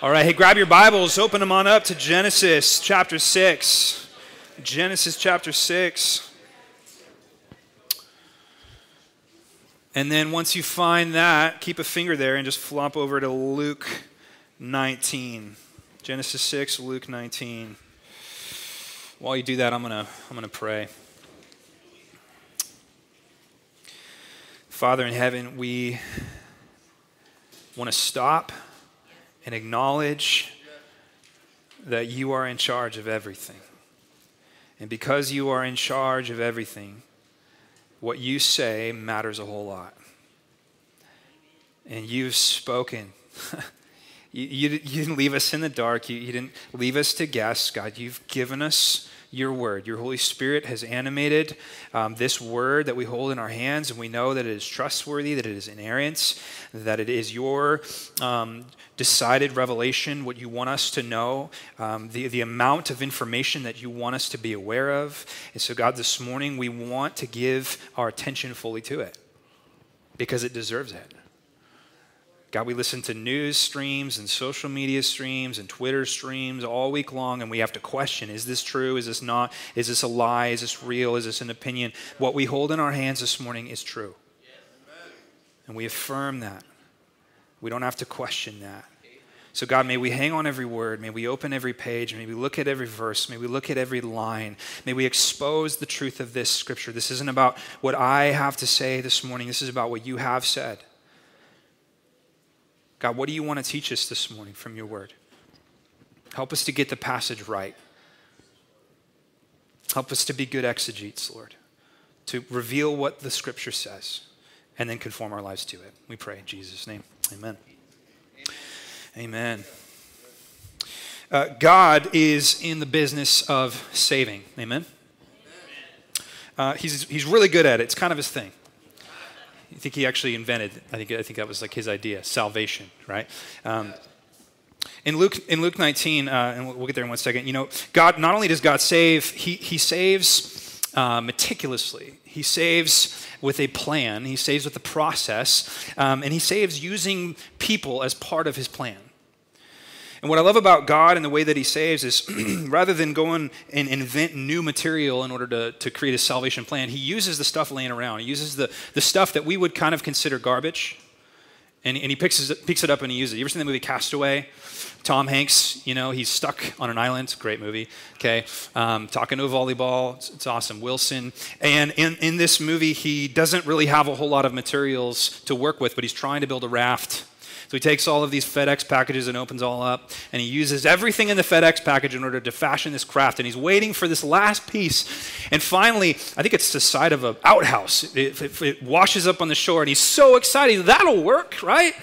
All right, hey, grab your Bibles, open them on up to Genesis chapter 6. Genesis chapter 6. And then once you find that, keep a finger there and just flop over to Luke 19. Genesis 6, Luke 19. While you do that, I'm going to I'm going to pray. Father in heaven, we want to stop and acknowledge that you are in charge of everything. And because you are in charge of everything, what you say matters a whole lot. And you've spoken. you, you, you, didn't leave us in the dark. You, you didn't leave us to guess. God, you've given us your word. Your Holy Spirit has animated um, this word that we hold in our hands, and we know that it is trustworthy, that it is inerrant, that it is your um, decided revelation, what you want us to know, um, the, the amount of information that you want us to be aware of. And so, God, this morning we want to give our attention fully to it because it deserves it. God, we listen to news streams and social media streams and Twitter streams all week long, and we have to question is this true? Is this not? Is this a lie? Is this real? Is this an opinion? What we hold in our hands this morning is true. And we affirm that. We don't have to question that. So, God, may we hang on every word. May we open every page. May we look at every verse. May we look at every line. May we expose the truth of this scripture. This isn't about what I have to say this morning, this is about what you have said. God, what do you want to teach us this morning from your word? Help us to get the passage right. Help us to be good exegetes, Lord, to reveal what the scripture says and then conform our lives to it. We pray in Jesus' name. Amen. Amen. Uh, God is in the business of saving. Amen. Uh, he's, he's really good at it. It's kind of his thing. I think he actually invented. I think I think that was like his idea, salvation, right? Um, in Luke in Luke 19, uh, and we'll get there in one second. You know, God not only does God save, he he saves uh, meticulously. He saves with a plan. He saves with a process, um, and he saves using people as part of his plan. And what I love about God and the way that He saves is rather than going and invent new material in order to, to create a salvation plan, He uses the stuff laying around. He uses the, the stuff that we would kind of consider garbage, and, and He picks it, picks it up and He uses it. You ever seen the movie Castaway? Tom Hanks, you know, he's stuck on an island. Great movie. Okay. Um, talking to a volleyball. It's, it's, awesome. Wilson. And in, in this movie, he doesn't really have a whole lot of materials to work with, but he's trying to build a raft so he takes all of these FedEx packages and opens all up, and he uses everything in the FedEx package in order to fashion this craft. And he's waiting for this last piece. And finally, I think it's the side of an outhouse. It, it, it washes up on the shore, and he's so excited. That'll work, right?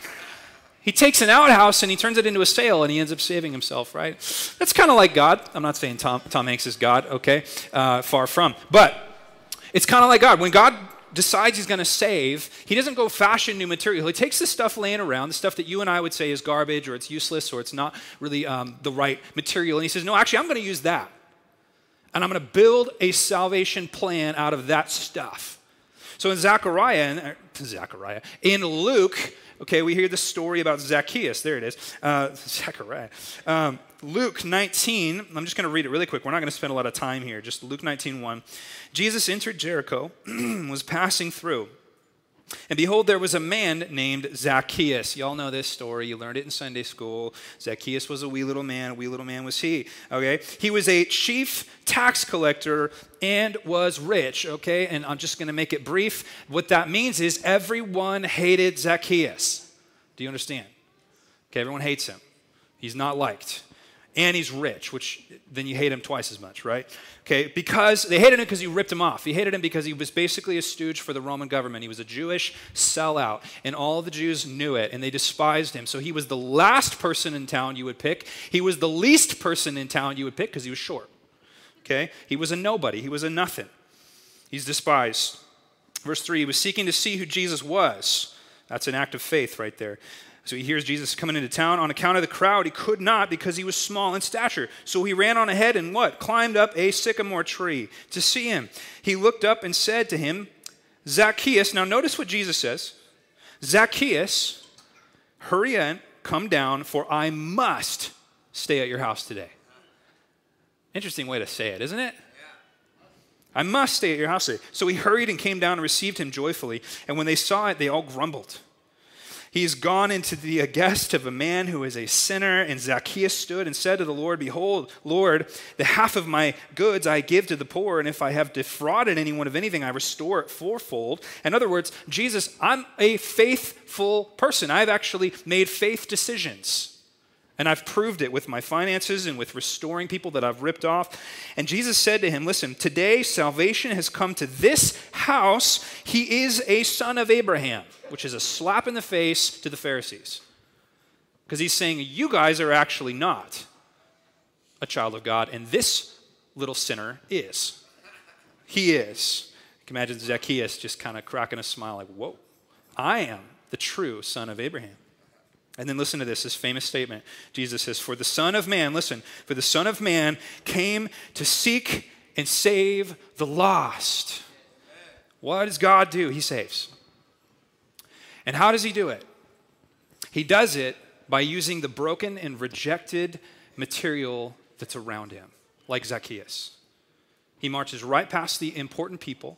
He takes an outhouse and he turns it into a sail and he ends up saving himself, right? That's kind of like God. I'm not saying Tom, Tom Hanks is God, okay? Uh, far from. But it's kind of like God. When God decides he's going to save, he doesn't go fashion new material. He takes the stuff laying around, the stuff that you and I would say is garbage or it's useless or it's not really um, the right material, and he says, No, actually, I'm going to use that. And I'm going to build a salvation plan out of that stuff. So in Zechariah, uh, Zechariah, in Luke, okay, we hear the story about Zacchaeus. There it is, uh, Zechariah. Um, Luke 19, I'm just going to read it really quick. We're not going to spend a lot of time here. Just Luke 19, 1. Jesus entered Jericho, was passing through. And behold, there was a man named Zacchaeus. Y'all know this story. You learned it in Sunday school. Zacchaeus was a wee little man. A wee little man was he. Okay? He was a chief tax collector and was rich. Okay? And I'm just going to make it brief. What that means is everyone hated Zacchaeus. Do you understand? Okay, everyone hates him. He's not liked and he's rich, which then you hate him twice as much, right? Okay, because they hated him because he ripped him off. He hated him because he was basically a stooge for the Roman government. He was a Jewish sellout, and all the Jews knew it, and they despised him. So he was the last person in town you would pick. He was the least person in town you would pick because he was short. Okay, he was a nobody. He was a nothing. He's despised. Verse 3 he was seeking to see who Jesus was. That's an act of faith right there. So he hears Jesus coming into town. On account of the crowd, he could not because he was small in stature. So he ran on ahead and what? Climbed up a sycamore tree to see him. He looked up and said to him, Zacchaeus. Now notice what Jesus says Zacchaeus, hurry in, come down, for I must stay at your house today. Interesting way to say it, isn't it? I must stay at your house today. So he hurried and came down and received him joyfully. And when they saw it, they all grumbled. He is gone into the guest of a man who is a sinner. And Zacchaeus stood and said to the Lord, Behold, Lord, the half of my goods I give to the poor, and if I have defrauded anyone of anything, I restore it fourfold. In other words, Jesus, I'm a faithful person. I've actually made faith decisions. And I've proved it with my finances and with restoring people that I've ripped off. And Jesus said to him, Listen, today salvation has come to this house. He is a son of Abraham, which is a slap in the face to the Pharisees. Because he's saying, You guys are actually not a child of God, and this little sinner is. He is. You can imagine Zacchaeus just kind of cracking a smile, like, Whoa, I am the true son of Abraham. And then listen to this, this famous statement. Jesus says, For the Son of Man, listen, for the Son of Man came to seek and save the lost. What does God do? He saves. And how does He do it? He does it by using the broken and rejected material that's around him, like Zacchaeus. He marches right past the important people.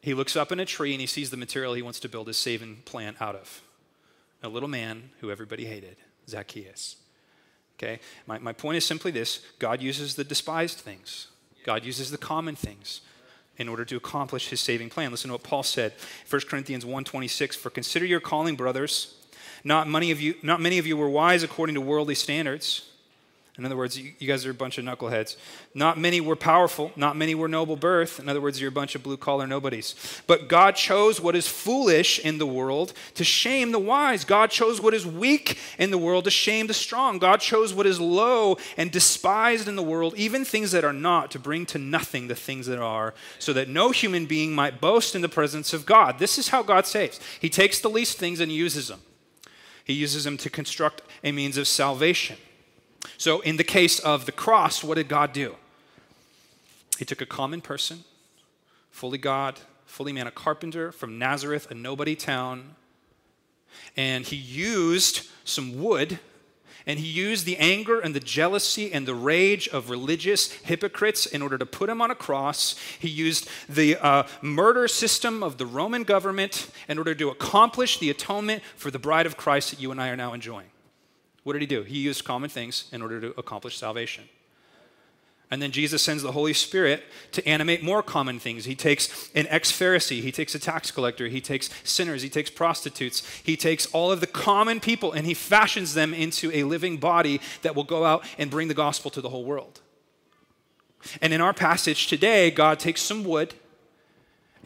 He looks up in a tree and he sees the material he wants to build his saving plan out of a little man who everybody hated, Zacchaeus. Okay? My, my point is simply this God uses the despised things, God uses the common things in order to accomplish his saving plan. Listen to what Paul said, 1 Corinthians 1:26, "For consider your calling, brothers, not many of you not many of you were wise according to worldly standards." In other words, you, guys are a bunch of knuckleheads. Not many were powerful. Not many were noble birth. In other words, you're a bunch of blue collar nobodies. But God chose what is foolish in the world to shame the wise. God chose what is weak in the world to shame the strong. God chose what is low and despised in the world, even things that are not, to bring to nothing the things that are, so that no human being might boast in the presence of God. This is how God saves. He takes the least things and uses them. He uses them to construct a means of salvation. So, in the case of the cross, what did God do? He took a common person, fully God, fully man, a carpenter from Nazareth, a nobody town, and he used some wood and he used the anger and the jealousy and the rage of religious hypocrites in order to put him on a cross. He used the uh, murder system of the Roman government in order to accomplish the atonement for the bride of Christ that you and I are now enjoying. What did he do? He used common things in order to accomplish salvation. And then Jesus sends the Holy Spirit to animate more common things. He takes an ex Pharisee, he takes a tax collector, he takes sinners, he takes prostitutes, he takes all of the common people and he fashions them into a living body that will go out and bring the gospel to the whole world. And in our passage today, God takes some wood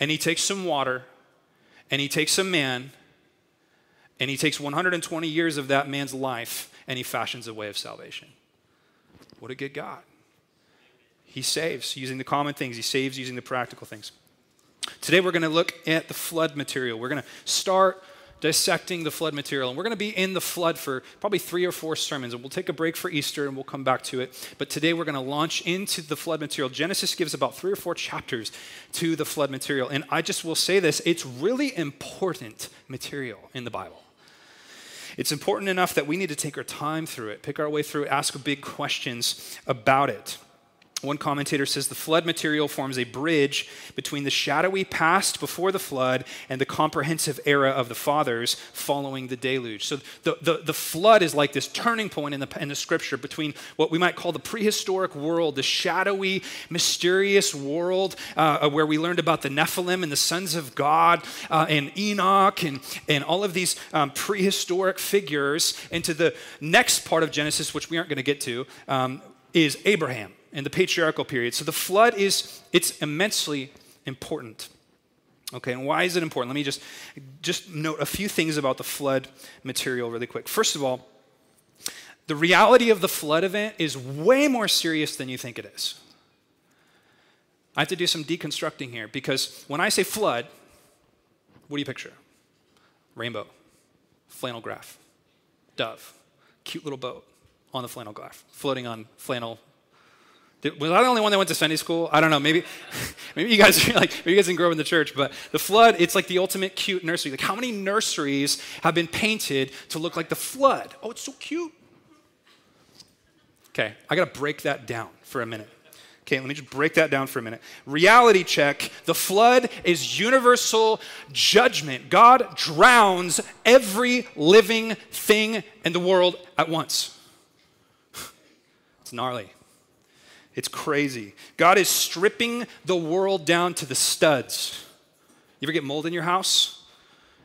and he takes some water and he takes a man and he takes 120 years of that man's life and he fashions a way of salvation. What a good God. He saves using the common things, he saves using the practical things. Today we're going to look at the flood material. We're going to start dissecting the flood material. And we're going to be in the flood for probably three or four sermons. And we'll take a break for Easter and we'll come back to it. But today we're going to launch into the flood material. Genesis gives about three or four chapters to the flood material. And I just will say this it's really important material in the Bible. It's important enough that we need to take our time through it, pick our way through it, ask big questions about it. One commentator says the flood material forms a bridge between the shadowy past before the flood and the comprehensive era of the fathers following the deluge. So the, the, the flood is like this turning point in the, in the scripture between what we might call the prehistoric world, the shadowy, mysterious world uh, where we learned about the Nephilim and the sons of God uh, and Enoch and, and all of these um, prehistoric figures, into the next part of Genesis, which we aren't going to get to, um, is Abraham and the patriarchal period. So the flood is it's immensely important. Okay, and why is it important? Let me just just note a few things about the flood material really quick. First of all, the reality of the flood event is way more serious than you think it is. I have to do some deconstructing here because when I say flood, what do you picture? Rainbow, flannel graph, dove, cute little boat on the flannel graph, floating on flannel Was I the only one that went to Sunday school? I don't know. Maybe, maybe you guys like, maybe you guys didn't grow up in the church. But the flood, it's like the ultimate cute nursery. Like, how many nurseries have been painted to look like the flood? Oh, it's so cute. Okay, I got to break that down for a minute. Okay, let me just break that down for a minute. Reality check the flood is universal judgment. God drowns every living thing in the world at once. It's gnarly. It's crazy. God is stripping the world down to the studs. You ever get mold in your house?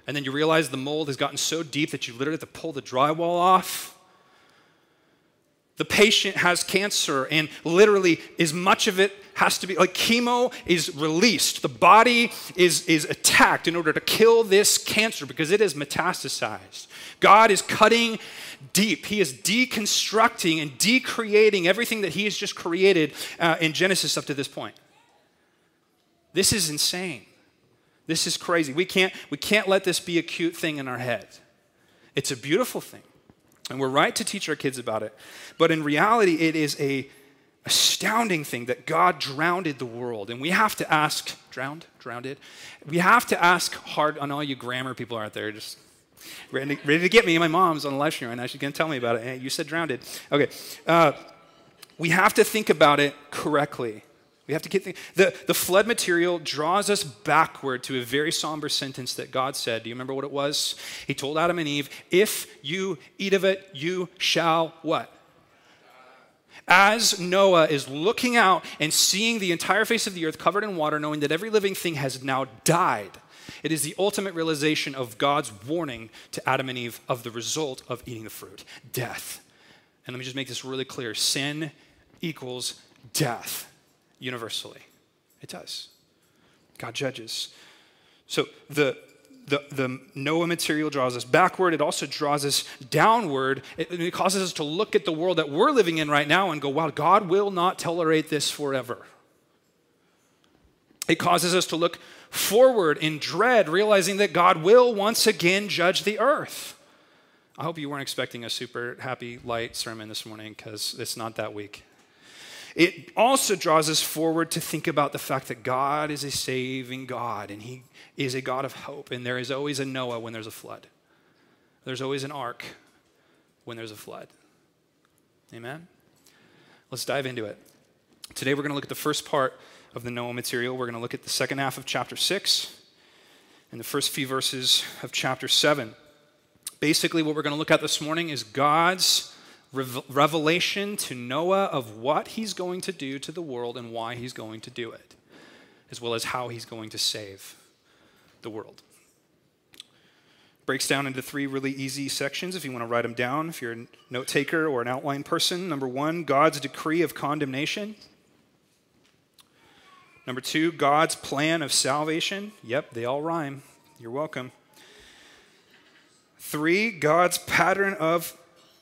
And then you realize the mold has gotten so deep that you literally have to pull the drywall off? The patient has cancer, and literally, as much of it has to be like chemo is released. The body is, is attacked in order to kill this cancer because it is metastasized. God is cutting deep. He is deconstructing and decreating everything that He has just created uh, in Genesis up to this point. This is insane. This is crazy. We can't, we can't let this be a cute thing in our head. It's a beautiful thing. And we're right to teach our kids about it. But in reality, it is a astounding thing that God drowned the world. And we have to ask, drowned, drowned. We have to ask hard on all you grammar people out there, just ready to, ready to get me. My mom's on the live stream right now. She's going to tell me about it. Hey, you said drowned. Okay. Uh, we have to think about it correctly. We have to get the, the flood material draws us backward to a very somber sentence that God said. Do you remember what it was? He told Adam and Eve, if you eat of it, you shall what? As Noah is looking out and seeing the entire face of the earth covered in water, knowing that every living thing has now died, it is the ultimate realization of God's warning to Adam and Eve of the result of eating the fruit death. And let me just make this really clear sin equals death universally. It does. God judges. So the, the, the Noah material draws us backward. It also draws us downward. It, it causes us to look at the world that we're living in right now and go, wow, God will not tolerate this forever. It causes us to look forward in dread, realizing that God will once again judge the earth. I hope you weren't expecting a super happy, light sermon this morning because it's not that week. It also draws us forward to think about the fact that God is a saving God and He is a God of hope. And there is always a Noah when there's a flood, there's always an ark when there's a flood. Amen? Let's dive into it. Today we're going to look at the first part of the Noah material. We're going to look at the second half of chapter 6 and the first few verses of chapter 7. Basically, what we're going to look at this morning is God's revelation to Noah of what he's going to do to the world and why he's going to do it, as well as how he's going to save the world. Breaks down into three really easy sections if you want to write them down, if you're a note taker or an outline person. Number one, God's decree of condemnation. Number two, God's plan of salvation. Yep, they all rhyme. You're welcome. Three, God's pattern of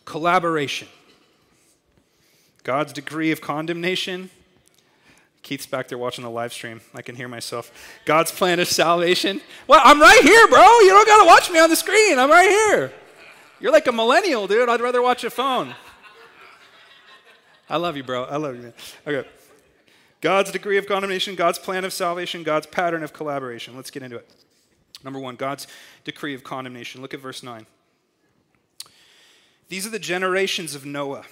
collaboration. God's degree of condemnation. Keith's back there watching the live stream. I can hear myself. God's plan of salvation. Well, I'm right here, bro. You don't got to watch me on the screen. I'm right here. You're like a millennial, dude. I'd rather watch a phone. I love you, bro. I love you, man. Okay. God's degree of condemnation, God's plan of salvation, God's pattern of collaboration. Let's get into it. Number one, God's decree of condemnation. Look at verse 9. These are the generations of Noah.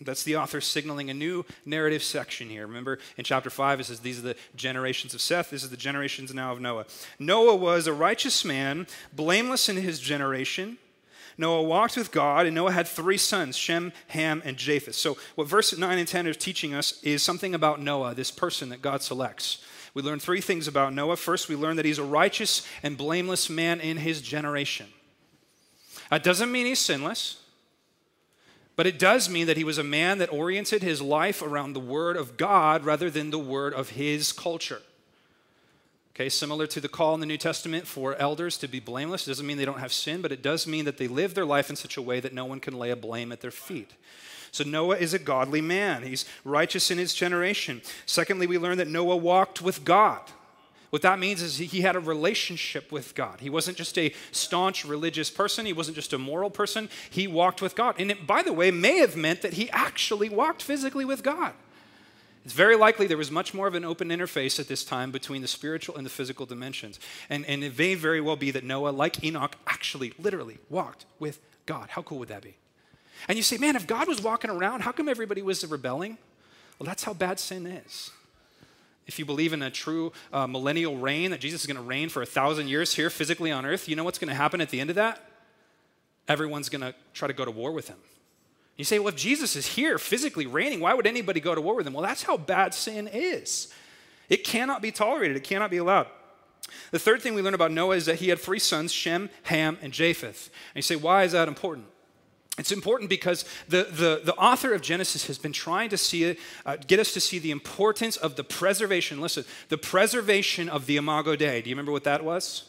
That's the author signaling a new narrative section here. Remember in chapter 5, it says, These are the generations of Seth. This is the generations now of Noah. Noah was a righteous man, blameless in his generation. Noah walked with God, and Noah had three sons Shem, Ham, and Japheth. So, what verse 9 and 10 are teaching us is something about Noah, this person that God selects. We learn three things about Noah. First, we learn that he's a righteous and blameless man in his generation. That doesn't mean he's sinless, but it does mean that he was a man that oriented his life around the Word of God rather than the Word of his culture. Okay, similar to the call in the New Testament for elders to be blameless. It doesn't mean they don't have sin, but it does mean that they live their life in such a way that no one can lay a blame at their feet. So Noah is a godly man. He's righteous in his generation. Secondly, we learn that Noah walked with God. What that means is he had a relationship with God. He wasn't just a staunch religious person, he wasn't just a moral person. He walked with God. And it, by the way, may have meant that he actually walked physically with God. It's very likely there was much more of an open interface at this time between the spiritual and the physical dimensions. And, and it may very well be that Noah, like Enoch, actually, literally walked with God. How cool would that be? And you say, man, if God was walking around, how come everybody was rebelling? Well, that's how bad sin is. If you believe in a true uh, millennial reign, that Jesus is going to reign for a thousand years here physically on earth, you know what's going to happen at the end of that? Everyone's going to try to go to war with him. You say, well, if Jesus is here physically reigning, why would anybody go to war with him? Well, that's how bad sin is. It cannot be tolerated, it cannot be allowed. The third thing we learn about Noah is that he had three sons Shem, Ham, and Japheth. And you say, why is that important? It's important because the, the, the author of Genesis has been trying to see uh, get us to see the importance of the preservation. Listen, the preservation of the Imago Dei. Do you remember what that was?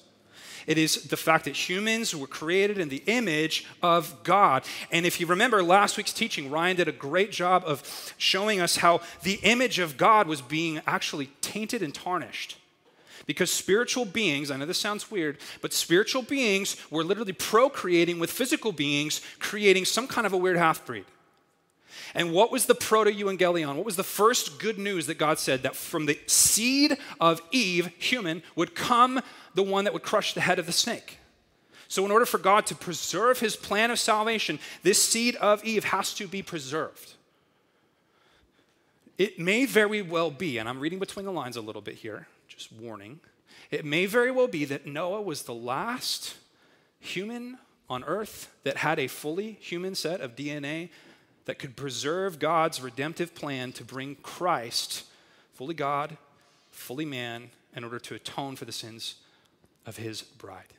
It is the fact that humans were created in the image of God. And if you remember last week's teaching, Ryan did a great job of showing us how the image of God was being actually tainted and tarnished. Because spiritual beings, I know this sounds weird, but spiritual beings were literally procreating with physical beings, creating some kind of a weird half breed. And what was the proto evangelion? What was the first good news that God said? That from the seed of Eve, human, would come the one that would crush the head of the snake. So, in order for God to preserve his plan of salvation, this seed of Eve has to be preserved. It may very well be, and I'm reading between the lines a little bit here, just warning. It may very well be that Noah was the last human on earth that had a fully human set of DNA that could preserve God's redemptive plan to bring Christ, fully God, fully man, in order to atone for the sins of his bride.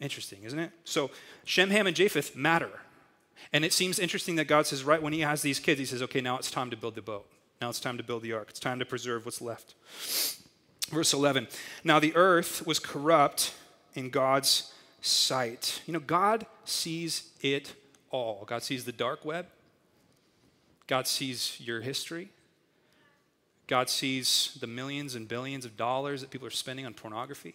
Interesting, isn't it? So Shem, Ham, and Japheth matter. And it seems interesting that God says, right when he has these kids, he says, okay, now it's time to build the boat. Now it's time to build the ark. It's time to preserve what's left. Verse 11 Now the earth was corrupt in God's sight. You know, God sees it all. God sees the dark web, God sees your history. God sees the millions and billions of dollars that people are spending on pornography.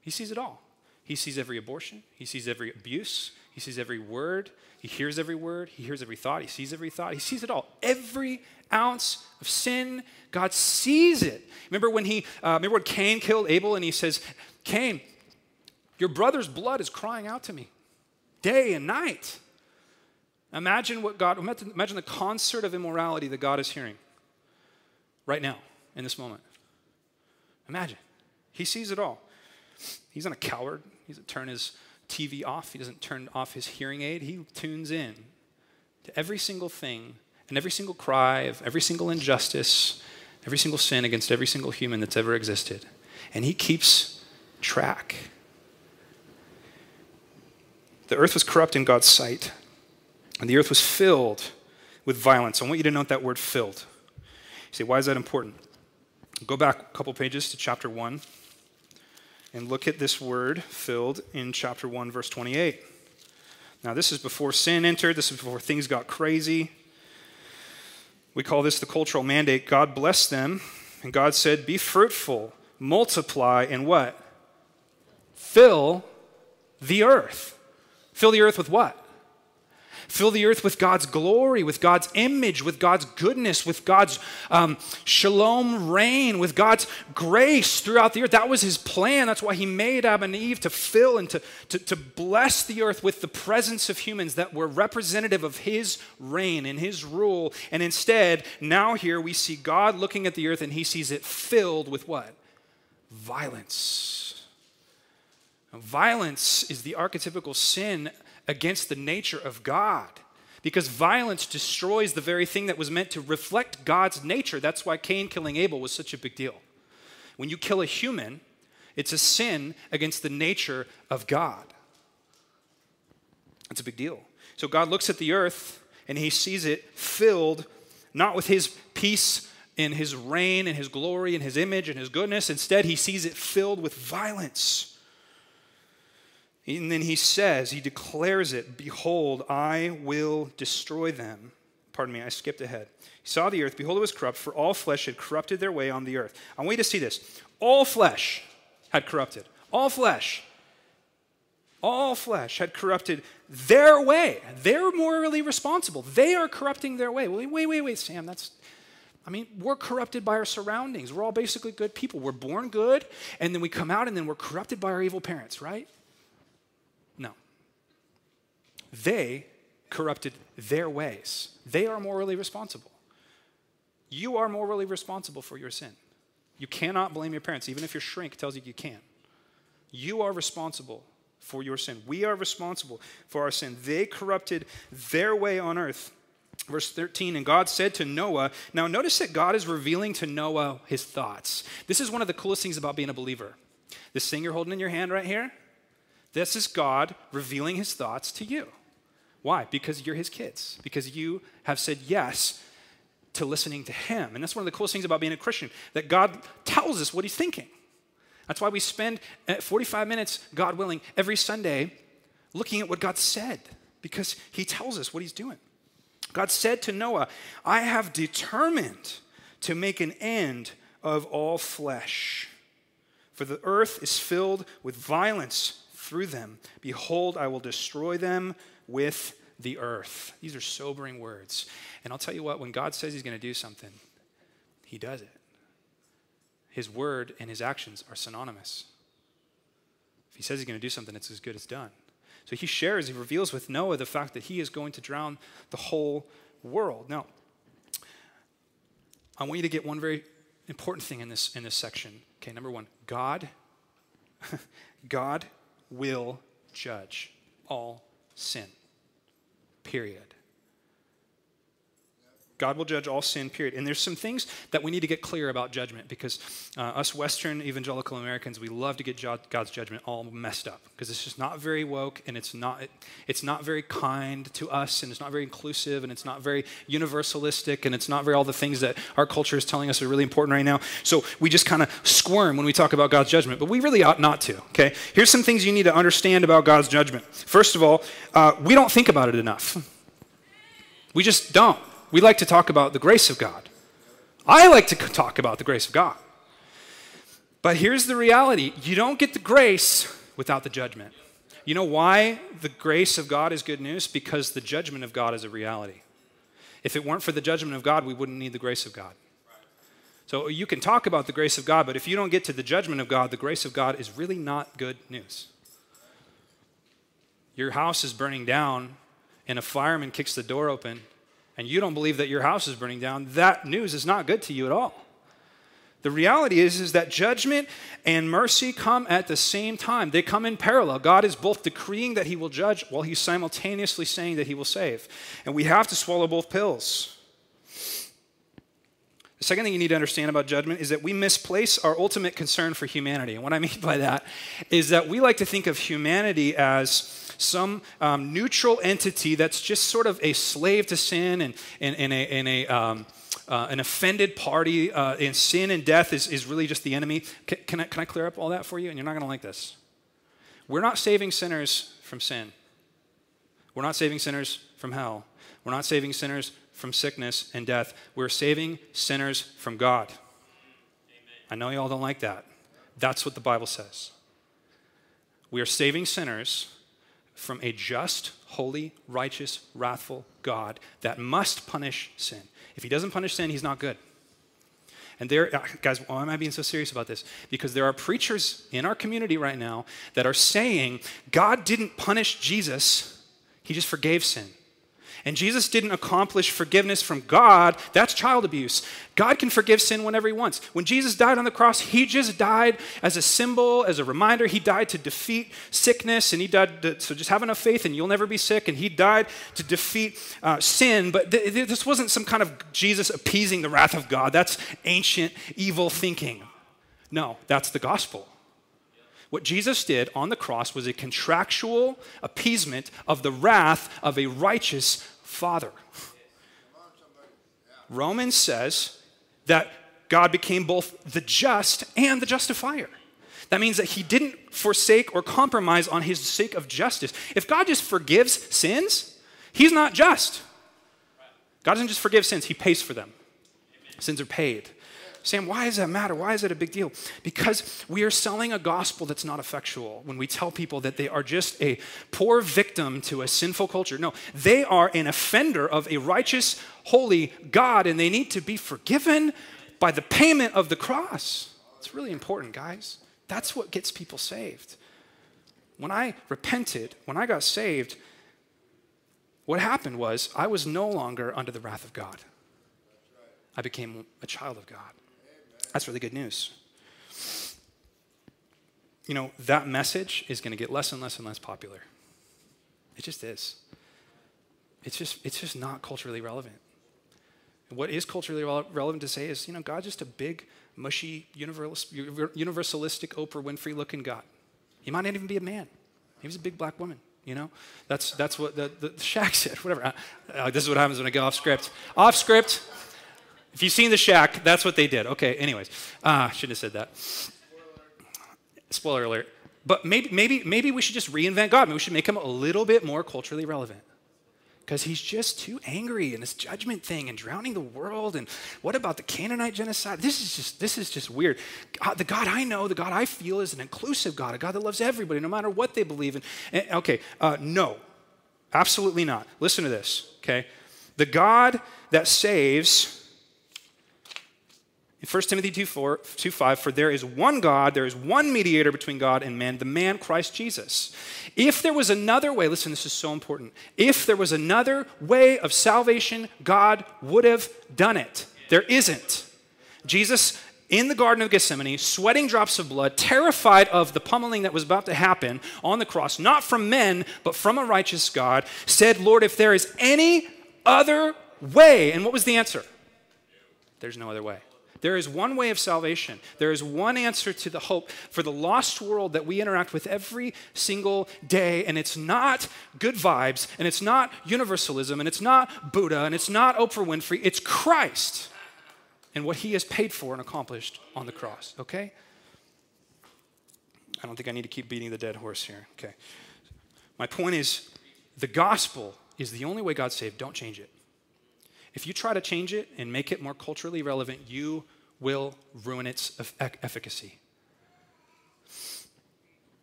He sees it all. He sees every abortion. He sees every abuse. He sees every word. He hears every word. He hears every thought. He sees every thought. He sees it all. Every ounce of sin, God sees it. Remember when he, uh, remember when Cain killed Abel and he says, Cain, your brother's blood is crying out to me day and night. Imagine what God, imagine the concert of immorality that God is hearing right now in this moment. Imagine. He sees it all. He's not a coward. He doesn't turn his TV off, he doesn't turn off his hearing aid. He tunes in to every single thing and every single cry of every single injustice, every single sin against every single human that's ever existed. And he keeps track. The earth was corrupt in God's sight. And the earth was filled with violence. I want you to note that word filled. You say, why is that important? Go back a couple pages to chapter 1 and look at this word filled in chapter 1, verse 28. Now, this is before sin entered, this is before things got crazy. We call this the cultural mandate. God blessed them, and God said, Be fruitful, multiply, and what? Fill the earth. Fill the earth with what? Fill the earth with God's glory, with God's image, with God's goodness, with God's um, shalom reign, with God's grace throughout the earth. That was his plan. That's why he made Adam and Eve to fill and to, to, to bless the earth with the presence of humans that were representative of his reign and his rule. And instead, now here we see God looking at the earth and he sees it filled with what? Violence. Violence is the archetypical sin against the nature of God. Because violence destroys the very thing that was meant to reflect God's nature. That's why Cain killing Abel was such a big deal. When you kill a human, it's a sin against the nature of God. It's a big deal. So God looks at the earth and he sees it filled not with his peace and his reign and his glory and his image and his goodness. Instead, he sees it filled with violence. And then he says, he declares it, Behold, I will destroy them. Pardon me, I skipped ahead. He saw the earth, behold, it was corrupt, for all flesh had corrupted their way on the earth. I want you to see this. All flesh had corrupted. All flesh. All flesh had corrupted their way. They're morally responsible. They are corrupting their way. Wait, wait, wait, wait, Sam, that's I mean, we're corrupted by our surroundings. We're all basically good people. We're born good, and then we come out and then we're corrupted by our evil parents, right? They corrupted their ways. They are morally responsible. You are morally responsible for your sin. You cannot blame your parents, even if your shrink tells you you can. You are responsible for your sin. We are responsible for our sin. They corrupted their way on earth. Verse 13, and God said to Noah, now notice that God is revealing to Noah his thoughts. This is one of the coolest things about being a believer. This thing you're holding in your hand right here, this is God revealing his thoughts to you. Why? Because you're his kids, because you have said yes to listening to him. And that's one of the coolest things about being a Christian, that God tells us what he's thinking. That's why we spend uh, 45 minutes, God willing, every Sunday looking at what God said, because he tells us what he's doing. God said to Noah, I have determined to make an end of all flesh, for the earth is filled with violence through them. Behold, I will destroy them with the earth. These are sobering words. And I'll tell you what, when God says he's going to do something, he does it. His word and his actions are synonymous. If he says he's going to do something, it's as good as done. So he shares, he reveals with Noah the fact that he is going to drown the whole world. Now, I want you to get one very important thing in this in this section. Okay, number 1, God God will judge all sin. Period. God will judge all sin, period. And there's some things that we need to get clear about judgment because uh, us Western evangelical Americans, we love to get God's judgment all messed up because it's just not very woke and it's not, it's not very kind to us and it's not very inclusive and it's not very universalistic and it's not very all the things that our culture is telling us are really important right now. So we just kind of squirm when we talk about God's judgment, but we really ought not to, okay? Here's some things you need to understand about God's judgment. First of all, uh, we don't think about it enough. We just don't. We like to talk about the grace of God. I like to talk about the grace of God. But here's the reality you don't get the grace without the judgment. You know why the grace of God is good news? Because the judgment of God is a reality. If it weren't for the judgment of God, we wouldn't need the grace of God. So you can talk about the grace of God, but if you don't get to the judgment of God, the grace of God is really not good news. Your house is burning down, and a fireman kicks the door open and you don't believe that your house is burning down, that news is not good to you at all. The reality is, is that judgment and mercy come at the same time. They come in parallel. God is both decreeing that he will judge while he's simultaneously saying that he will save. And we have to swallow both pills. The second thing you need to understand about judgment is that we misplace our ultimate concern for humanity. And what I mean by that is that we like to think of humanity as some um, neutral entity that's just sort of a slave to sin and, and, and a, and a um, uh, an offended party uh, and sin and death is, is really just the enemy. Can, can, I, can I clear up all that for you? And you're not going to like this. We're not saving sinners from sin. We're not saving sinners from hell. We're not saving sinners from sickness and death. We're saving sinners from God. Amen. I know y'all don't like that. That's what the Bible says. We are saving sinners from a just, holy, righteous, wrathful God that must punish sin. If he doesn't punish sin, he's not good. And there, uh, guys, why am I being so serious about this? Because there are preachers in our community right now that are saying God didn't punish Jesus, he just forgave sin. And Jesus didn't accomplish forgiveness from God. That's child abuse. God can forgive sin whenever he wants. When Jesus died on the cross, he just died as a symbol, as a reminder. He died to defeat sickness, and he died to, so just have enough faith and you'll never be sick. And he died to defeat uh, sin. But th- th- this wasn't some kind of Jesus appeasing the wrath of God. That's ancient evil thinking. No, that's the gospel. What Jesus did on the cross was a contractual appeasement of the wrath of a righteous Father. Romans says that God became both the just and the justifier. That means that he didn't forsake or compromise on his sake of justice. If God just forgives sins, he's not just. God doesn't just forgive sins, he pays for them. Sins are paid. Sam, why does that matter? Why is it a big deal? Because we are selling a gospel that's not effectual when we tell people that they are just a poor victim to a sinful culture. No, they are an offender of a righteous, holy God, and they need to be forgiven by the payment of the cross. It's really important, guys. That's what gets people saved. When I repented, when I got saved, what happened was I was no longer under the wrath of God. I became a child of God. That's really good news. You know, that message is going to get less and less and less popular. It just is. It's just, it's just not culturally relevant. What is culturally relevant to say is, you know, God's just a big, mushy, universalistic Oprah Winfrey looking God. He might not even be a man. He was a big black woman, you know? That's, that's what the, the Shack said, whatever. Uh, this is what happens when I go off script. Off script, if you've seen The Shack, that's what they did. Okay, anyways. Uh, shouldn't have said that. Spoiler alert. But maybe, maybe, maybe we should just reinvent God. Maybe we should make him a little bit more culturally relevant. Because he's just too angry and this judgment thing and drowning the world. And what about the Canaanite genocide? This is just, this is just weird. God, the God I know, the God I feel is an inclusive God, a God that loves everybody, no matter what they believe in. And, okay, uh, no, absolutely not. Listen to this, okay? The God that saves 1 Timothy 2, 4, 2 5, for there is one God, there is one mediator between God and man, the man Christ Jesus. If there was another way, listen, this is so important. If there was another way of salvation, God would have done it. There isn't. Jesus in the Garden of Gethsemane, sweating drops of blood, terrified of the pummeling that was about to happen on the cross, not from men, but from a righteous God, said, Lord, if there is any other way. And what was the answer? There's no other way. There is one way of salvation. There is one answer to the hope for the lost world that we interact with every single day. And it's not good vibes, and it's not universalism, and it's not Buddha, and it's not Oprah Winfrey. It's Christ and what he has paid for and accomplished on the cross, okay? I don't think I need to keep beating the dead horse here, okay? My point is the gospel is the only way God saved. Don't change it. If you try to change it and make it more culturally relevant, you will ruin its efficacy.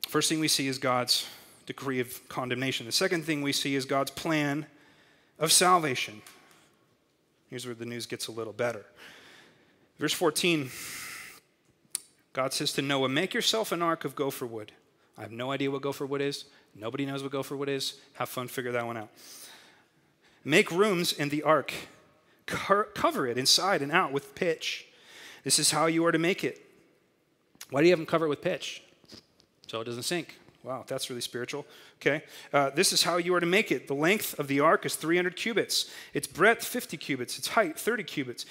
First thing we see is God's decree of condemnation. The second thing we see is God's plan of salvation. Here's where the news gets a little better. Verse 14 God says to Noah, Make yourself an ark of gopher wood. I have no idea what gopher wood is. Nobody knows what gopher wood is. Have fun, figure that one out. Make rooms in the ark cover it inside and out with pitch. This is how you are to make it. Why do you have them cover it with pitch? So it doesn't sink. Wow, that's really spiritual. Okay. Uh, this is how you are to make it. The length of the ark is 300 cubits, its breadth 50 cubits, its height 30 cubits.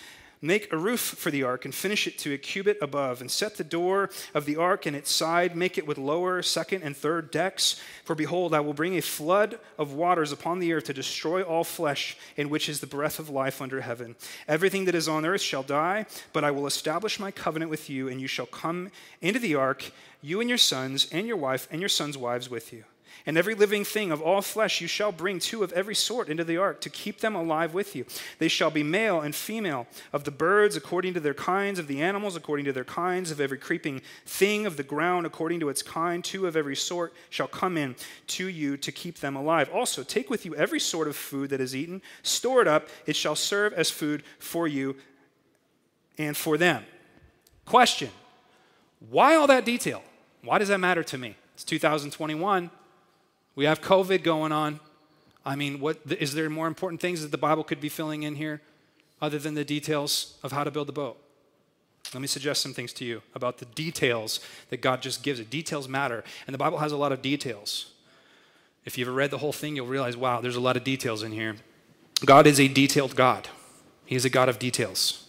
Make a roof for the ark and finish it to a cubit above, and set the door of the ark in its side. Make it with lower, second, and third decks. For behold, I will bring a flood of waters upon the earth to destroy all flesh, in which is the breath of life under heaven. Everything that is on earth shall die, but I will establish my covenant with you, and you shall come into the ark, you and your sons, and your wife, and your sons' wives with you. And every living thing of all flesh you shall bring two of every sort into the ark to keep them alive with you. They shall be male and female, of the birds according to their kinds, of the animals according to their kinds, of every creeping thing of the ground according to its kind. Two of every sort shall come in to you to keep them alive. Also, take with you every sort of food that is eaten, store it up, it shall serve as food for you and for them. Question Why all that detail? Why does that matter to me? It's 2021. We have COVID going on. I mean, what, is there more important things that the Bible could be filling in here other than the details of how to build a boat? Let me suggest some things to you about the details that God just gives it. Details matter, and the Bible has a lot of details. If you've ever read the whole thing, you'll realize, wow, there's a lot of details in here. God is a detailed God, He is a God of details.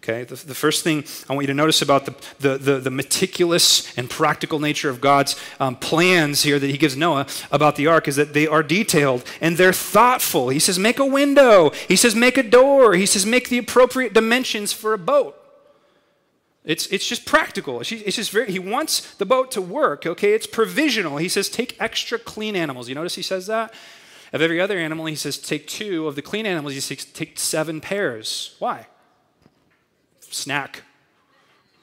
Okay, the, the, first thing I want you to notice about the, the, the, the meticulous and practical nature of God's um, plans here that He gives Noah about the ark is that they are detailed and they're thoughtful. He says, make a window. He says, make a door. He says, make the appropriate dimensions for a boat. It's, it's just practical. It's just very, he wants the boat to work, okay? It's provisional. He says, take extra clean animals. You notice he says that? Of every other animal, he says, take two. Of the clean animals, he says, take seven pairs. Why? Snack.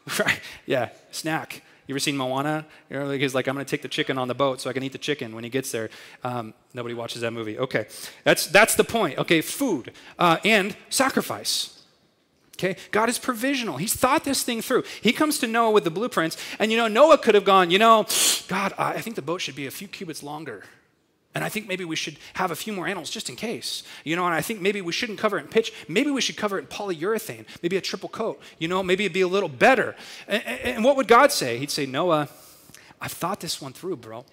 Right? Yeah, snack. You ever seen Moana? You know, he's like, I'm going to take the chicken on the boat so I can eat the chicken when he gets there. Um, nobody watches that movie. Okay, that's that's the point. Okay, food uh, and sacrifice. Okay, God is provisional. He's thought this thing through. He comes to Noah with the blueprints, and you know, Noah could have gone, you know, God, I think the boat should be a few cubits longer. And I think maybe we should have a few more animals just in case. You know, and I think maybe we shouldn't cover it in pitch. Maybe we should cover it in polyurethane, maybe a triple coat. You know, maybe it'd be a little better. And, and what would God say? He'd say, Noah, I've thought this one through, bro.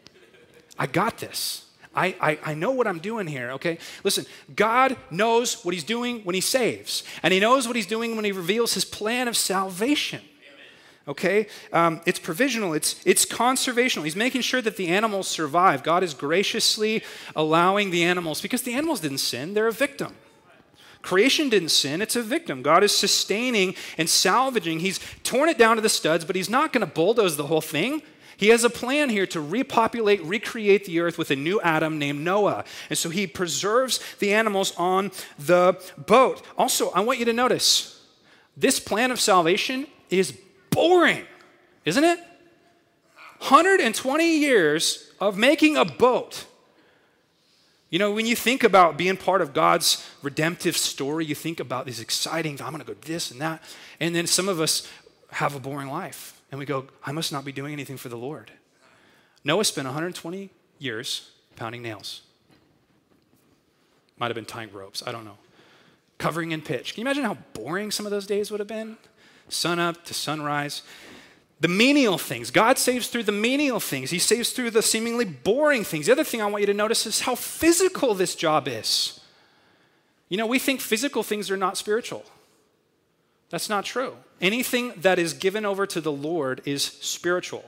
I got this. I, I, I, know what I'm doing here, okay? Listen, God knows what He's doing when He saves, and He knows what He's doing when He reveals His plan of salvation. Okay? Um, it's provisional, it's, it's conservational. He's making sure that the animals survive. God is graciously allowing the animals, because the animals didn't sin, they're a victim. Creation didn't sin, it's a victim. God is sustaining and salvaging. He's torn it down to the studs, but He's not going to bulldoze the whole thing. He has a plan here to repopulate, recreate the earth with a new Adam named Noah. And so he preserves the animals on the boat. Also, I want you to notice this plan of salvation is boring, isn't it? 120 years of making a boat. You know, when you think about being part of God's redemptive story, you think about these exciting, I'm going to go this and that. And then some of us have a boring life and we go, I must not be doing anything for the Lord. Noah spent 120 years pounding nails. Might have been tying ropes, I don't know. Covering in pitch. Can you imagine how boring some of those days would have been? Sun up to sunrise. The menial things. God saves through the menial things. He saves through the seemingly boring things. The other thing I want you to notice is how physical this job is. You know, we think physical things are not spiritual. That's not true. Anything that is given over to the Lord is spiritual.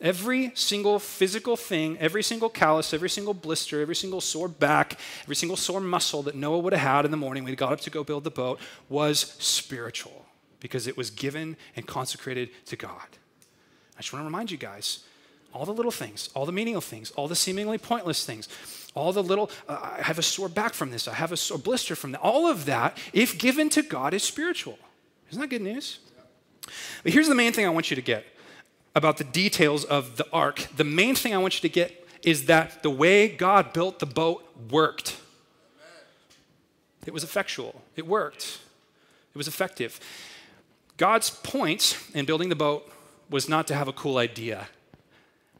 Every single physical thing, every single callus, every single blister, every single sore back, every single sore muscle that Noah would have had in the morning when he got up to go build the boat was spiritual because it was given and consecrated to God. I just want to remind you guys all the little things, all the menial things, all the seemingly pointless things, all the little, uh, I have a sore back from this, I have a sore blister from that, all of that, if given to God, is spiritual. Isn't that good news? But here's the main thing I want you to get about the details of the ark. The main thing I want you to get is that the way God built the boat worked. It was effectual, it worked, it was effective. God's point in building the boat was not to have a cool idea,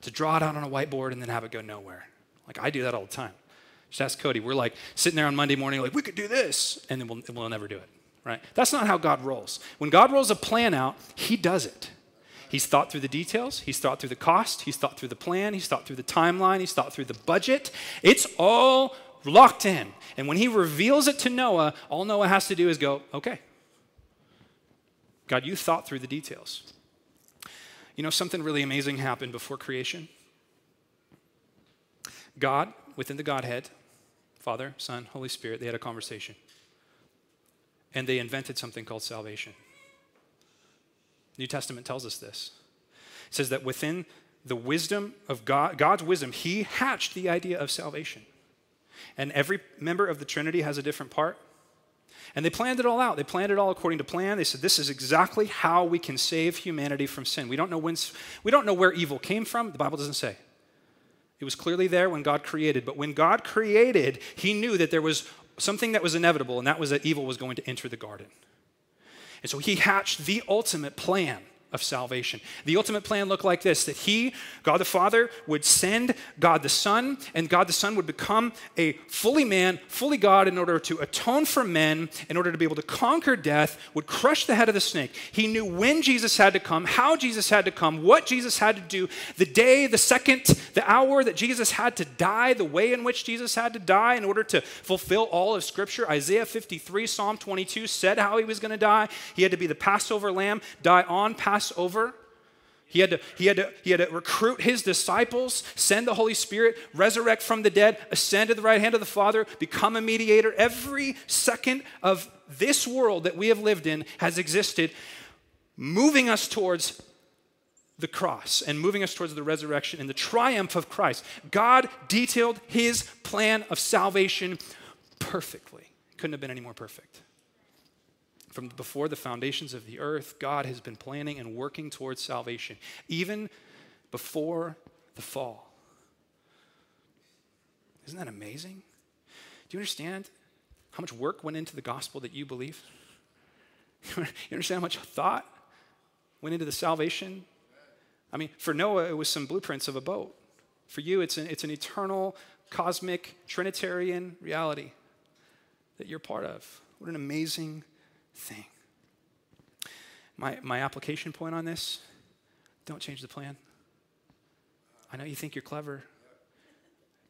to draw it out on a whiteboard and then have it go nowhere. Like I do that all the time. Just ask Cody. We're like sitting there on Monday morning, like, we could do this, and then we'll, we'll never do it right? That's not how God rolls. When God rolls a plan out, He does it. He's thought through the details, He's thought through the cost, He's thought through the plan, He's thought through the timeline, He's thought through the budget. It's all locked in. And when He reveals it to Noah, all Noah has to do is go, okay. God, you thought through the details. You know, something really amazing happened before creation. God, within the Godhead, Father, Son, Holy Spirit, they had a conversation and they invented something called salvation. New Testament tells us this. It says that within the wisdom of God, God's wisdom, He hatched the idea of salvation. And every member of the Trinity has a different part. And they planned it all out. They planned it all according to plan. They said, This is exactly how we can save humanity from sin. We don't know, when, we don't know where evil came from. The Bible doesn't say. It was clearly there when God created. But when God created, He knew that there was something that was inevitable, and that was that evil was going to enter the garden. And so he hatched the ultimate plan of salvation. The ultimate plan looked like this that he, God the Father, would send God the Son, and God the Son would become a fully man, fully God in order to atone for men, in order to be able to conquer death, would crush the head of the snake. He knew when Jesus had to come, how Jesus had to come, what Jesus had to do, the day, the second, the hour that Jesus had to die, the way in which Jesus had to die in order to fulfill all of Scripture. Isaiah 53, Psalm 22 said how he was going to die. He had to be the Passover lamb, die on Passover Passover. He had, to, he, had to, he had to recruit his disciples, send the Holy Spirit, resurrect from the dead, ascend to the right hand of the Father, become a mediator. Every second of this world that we have lived in has existed, moving us towards the cross and moving us towards the resurrection and the triumph of Christ. God detailed his plan of salvation perfectly. Couldn't have been any more perfect. From before the foundations of the earth, God has been planning and working towards salvation, even before the fall. Isn't that amazing? Do you understand how much work went into the gospel that you believe? you understand how much thought went into the salvation? I mean, for Noah, it was some blueprints of a boat. For you, it's an, it's an eternal, cosmic, Trinitarian reality that you're part of. What an amazing thing. My, my application point on this don't change the plan. I know you think you're clever.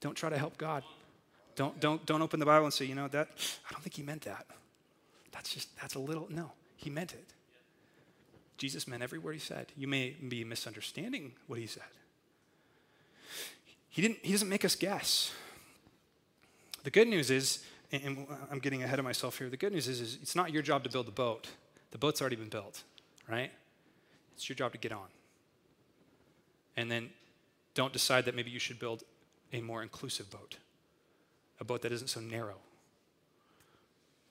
Don't try to help God. Don't, don't, don't open the Bible and say, you know, that, I don't think he meant that. That's just, that's a little, no, he meant it. Jesus meant every word he said. You may be misunderstanding what he said. He, didn't, he doesn't make us guess. The good news is, and I'm getting ahead of myself here, the good news is, is it's not your job to build the boat. The boat's already been built, right? It's your job to get on. And then don't decide that maybe you should build a more inclusive boat, a boat that isn't so narrow.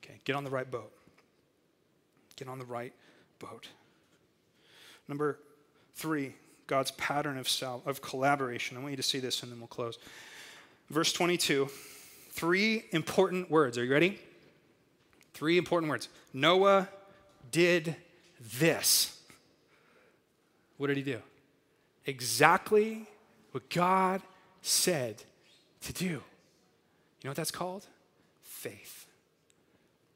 Okay, get on the right boat. Get on the right boat. Number three, God's pattern of, sal- of collaboration. I want you to see this and then we'll close. Verse 22, three important words. Are you ready? Three important words. Noah did this. What did he do? Exactly what God said to do. You know what that's called? Faith.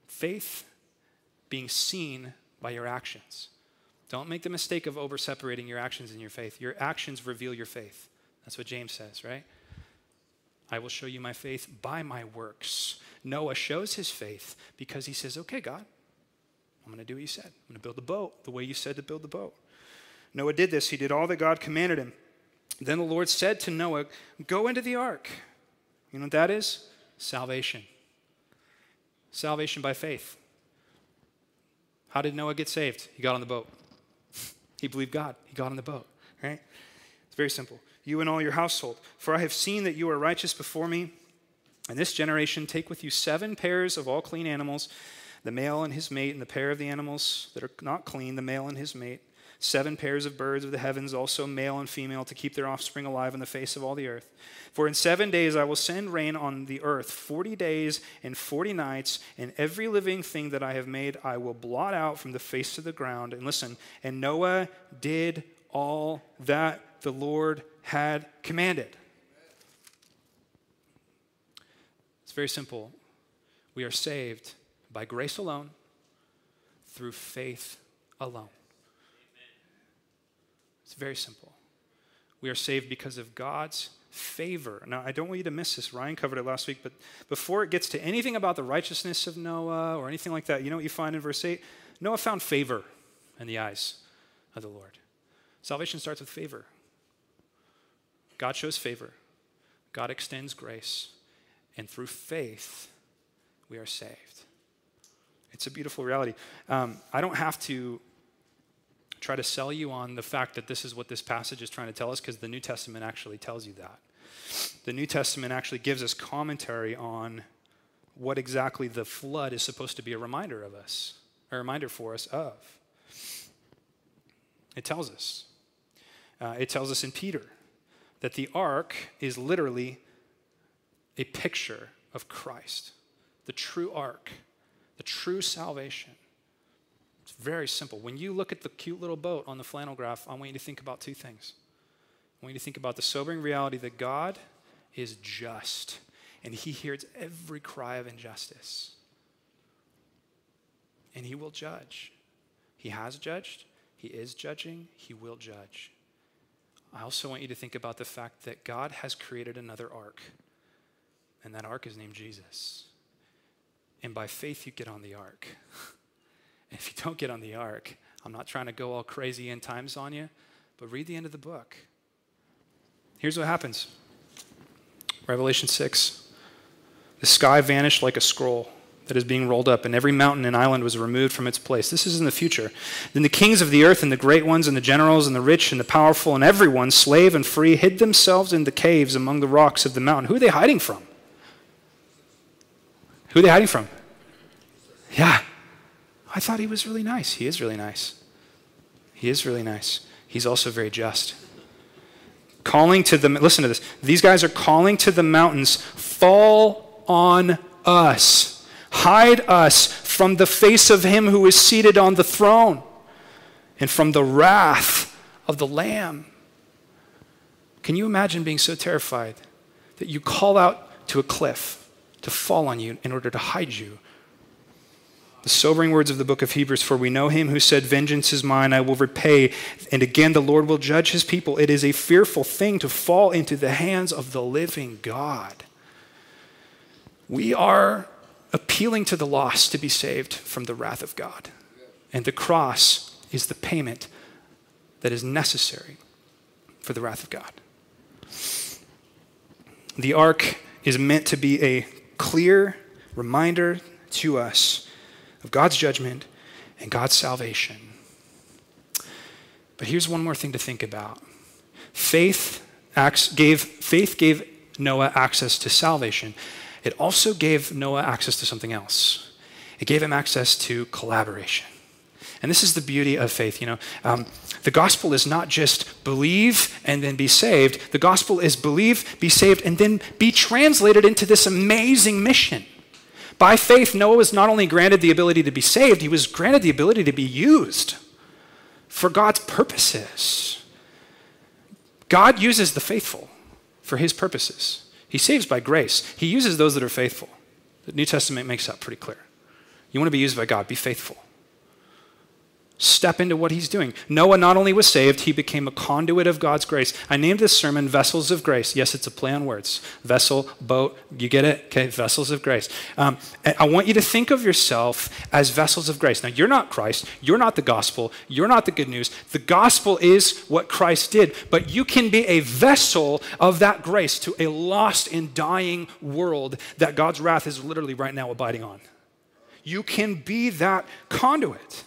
Faith being seen by your actions. Don't make the mistake of over separating your actions and your faith. Your actions reveal your faith. That's what James says, right? I will show you my faith by my works. Noah shows his faith because he says, Okay, God, I'm going to do what you said. I'm going to build the boat the way you said to build the boat. Noah did this. He did all that God commanded him. Then the Lord said to Noah, Go into the ark. You know what that is? Salvation. Salvation by faith. How did Noah get saved? He got on the boat. He believed God. He got on the boat, right? It's very simple. You and all your household. For I have seen that you are righteous before me. And this generation, take with you seven pairs of all clean animals, the male and his mate, and the pair of the animals that are not clean, the male and his mate seven pairs of birds of the heavens, also male and female, to keep their offspring alive on the face of all the earth. For in seven days I will send rain on the earth, forty days and forty nights, and every living thing that I have made I will blot out from the face of the ground. And listen, and Noah did all that the Lord had commanded. It's very simple. We are saved by grace alone, through faith alone. It's very simple. We are saved because of God's favor. Now, I don't want you to miss this. Ryan covered it last week, but before it gets to anything about the righteousness of Noah or anything like that, you know what you find in verse 8? Noah found favor in the eyes of the Lord. Salvation starts with favor. God shows favor, God extends grace, and through faith, we are saved. It's a beautiful reality. Um, I don't have to try to sell you on the fact that this is what this passage is trying to tell us because the New Testament actually tells you that. The New Testament actually gives us commentary on what exactly the flood is supposed to be a reminder of us, a reminder for us of. It tells us. Uh, it tells us in Peter that the ark is literally a picture of Christ, the true ark, the true salvation. It's very simple. When you look at the cute little boat on the flannel graph, I want you to think about two things. I want you to think about the sobering reality that God is just and he hears every cry of injustice. And he will judge. He has judged, he is judging, he will judge. I also want you to think about the fact that God has created another ark, and that ark is named Jesus. And by faith, you get on the ark. If you don't get on the ark, I'm not trying to go all crazy in times on you, but read the end of the book. Here's what happens Revelation 6. The sky vanished like a scroll that is being rolled up, and every mountain and island was removed from its place. This is in the future. Then the kings of the earth, and the great ones, and the generals, and the rich, and the powerful, and everyone, slave and free, hid themselves in the caves among the rocks of the mountain. Who are they hiding from? Who are they hiding from? Yeah, I thought he was really nice. He is really nice. He is really nice. He's also very just. Calling to the, listen to this. These guys are calling to the mountains, fall on us. Hide us from the face of him who is seated on the throne and from the wrath of the Lamb. Can you imagine being so terrified that you call out to a cliff to fall on you in order to hide you the sobering words of the book of Hebrews For we know him who said, Vengeance is mine, I will repay. And again, the Lord will judge his people. It is a fearful thing to fall into the hands of the living God. We are appealing to the lost to be saved from the wrath of God. And the cross is the payment that is necessary for the wrath of God. The ark is meant to be a clear reminder to us of God's judgment and God's salvation. But here's one more thing to think about. Faith acts, gave, faith gave Noah access to salvation. It also gave Noah access to something else. It gave him access to collaboration. And this is the beauty of faith. You know, um, the gospel is not just believe and then be saved. The gospel is believe, be saved, and then be translated into this amazing mission. By faith, Noah was not only granted the ability to be saved, he was granted the ability to be used for God's purposes. God uses the faithful for his purposes. He saves by grace, he uses those that are faithful. The New Testament makes that pretty clear. You want to be used by God, be faithful step into what he's doing. Noah not only was saved, he became a conduit of God's grace. I named this sermon Vessels of Grace. Yes, it's a play on words. Vessel, boat, you get it? Okay, vessels of grace. Um, I want you to think of yourself as vessels of grace. Now, you're not Christ. You're not the gospel. You're not the good news. The gospel is what Christ did, but you can be a vessel of that grace to a lost and dying world that God's wrath is literally right now abiding on. You can be that conduit.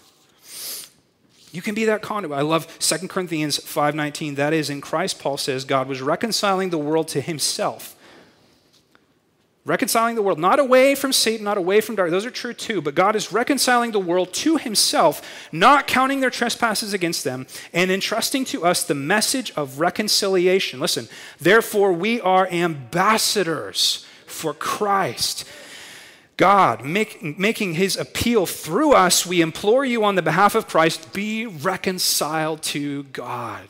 You can be that conduit. I love 2 Corinthians 5:19. That is in Christ Paul says God was reconciling the world to himself. Reconciling the world not away from Satan, not away from dark. Those are true too, but God is reconciling the world to himself, not counting their trespasses against them, and entrusting to us the message of reconciliation. Listen, therefore we are ambassadors for Christ God, make, making his appeal through us, we implore you on the behalf of Christ, be reconciled to God.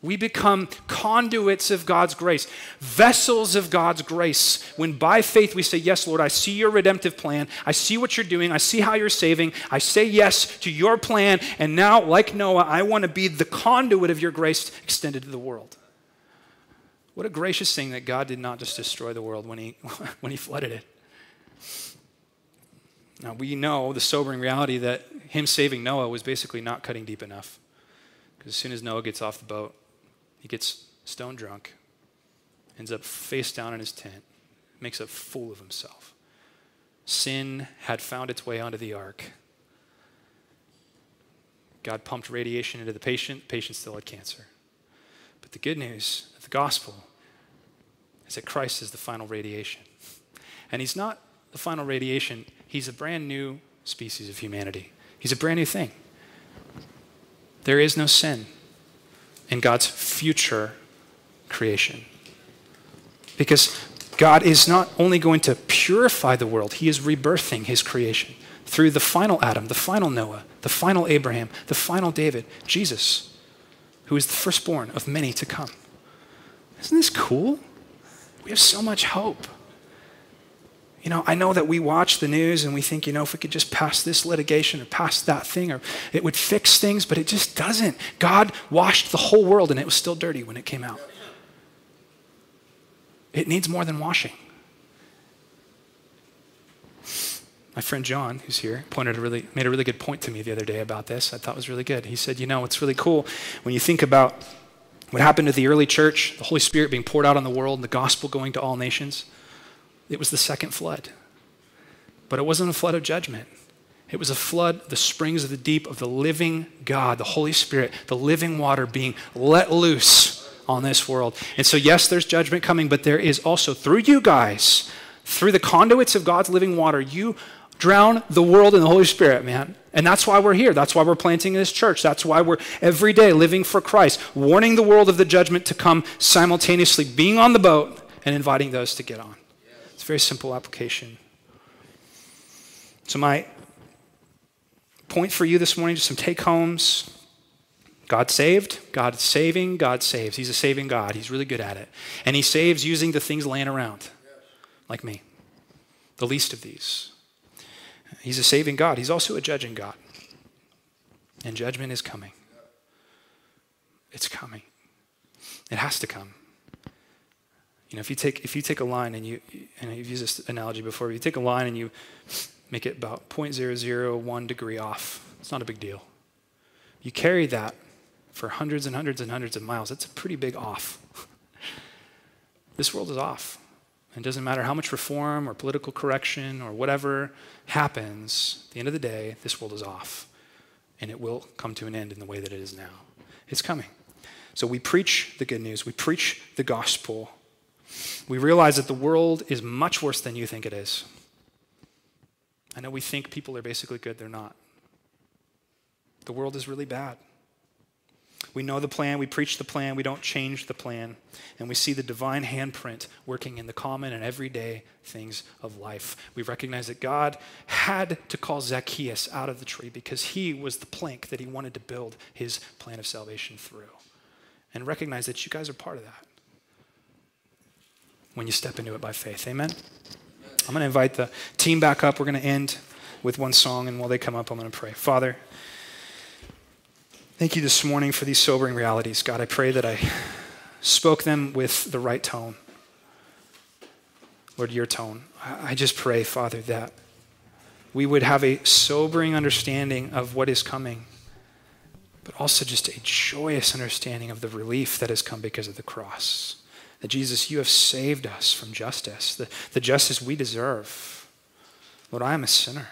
We become conduits of God's grace, vessels of God's grace. When by faith we say, Yes, Lord, I see your redemptive plan. I see what you're doing. I see how you're saving. I say yes to your plan. And now, like Noah, I want to be the conduit of your grace extended to the world. What a gracious thing that God did not just destroy the world when he, when he flooded it. Now, we know the sobering reality that him saving Noah was basically not cutting deep enough. Because as soon as Noah gets off the boat, he gets stone drunk, ends up face down in his tent, makes a fool of himself. Sin had found its way onto the ark. God pumped radiation into the patient, the patient still had cancer. But the good news of the gospel is that Christ is the final radiation. And he's not the final radiation He's a brand new species of humanity. He's a brand new thing. There is no sin in God's future creation. Because God is not only going to purify the world, He is rebirthing His creation through the final Adam, the final Noah, the final Abraham, the final David, Jesus, who is the firstborn of many to come. Isn't this cool? We have so much hope. You know, I know that we watch the news and we think, you know, if we could just pass this litigation or pass that thing, or it would fix things, but it just doesn't. God washed the whole world and it was still dirty when it came out. It needs more than washing. My friend John, who's here, pointed a really, made a really good point to me the other day about this. I thought was really good. He said, you know, it's really cool when you think about what happened to the early church, the Holy Spirit being poured out on the world, and the gospel going to all nations. It was the second flood. But it wasn't a flood of judgment. It was a flood, the springs of the deep of the living God, the Holy Spirit, the living water being let loose on this world. And so, yes, there's judgment coming, but there is also, through you guys, through the conduits of God's living water, you, Drown the world in the Holy Spirit, man. And that's why we're here. That's why we're planting this church. That's why we're every day living for Christ, warning the world of the judgment to come simultaneously, being on the boat and inviting those to get on. Very simple application. So, my point for you this morning, just some take homes. God saved, God is saving, God saves. He's a saving God. He's really good at it. And He saves using the things laying around, like me, the least of these. He's a saving God. He's also a judging God. And judgment is coming. It's coming. It has to come. You know, if you take if you take a line and you and I've used this analogy before, you take a line and you make it about 0.001 degree off, it's not a big deal. You carry that for hundreds and hundreds and hundreds of miles. That's a pretty big off. this world is off. And it doesn't matter how much reform or political correction or whatever happens, at the end of the day, this world is off. And it will come to an end in the way that it is now. It's coming. So we preach the good news, we preach the gospel. We realize that the world is much worse than you think it is. I know we think people are basically good, they're not. The world is really bad. We know the plan, we preach the plan, we don't change the plan, and we see the divine handprint working in the common and everyday things of life. We recognize that God had to call Zacchaeus out of the tree because he was the plank that he wanted to build his plan of salvation through. And recognize that you guys are part of that when you step into it by faith. Amen? I'm going to invite the team back up. We're going to end with one song, and while they come up, I'm going to pray. Father, Thank you this morning for these sobering realities. God, I pray that I spoke them with the right tone. Lord, your tone. I just pray, Father, that we would have a sobering understanding of what is coming, but also just a joyous understanding of the relief that has come because of the cross. That Jesus, you have saved us from justice, the, the justice we deserve. Lord, I am a sinner.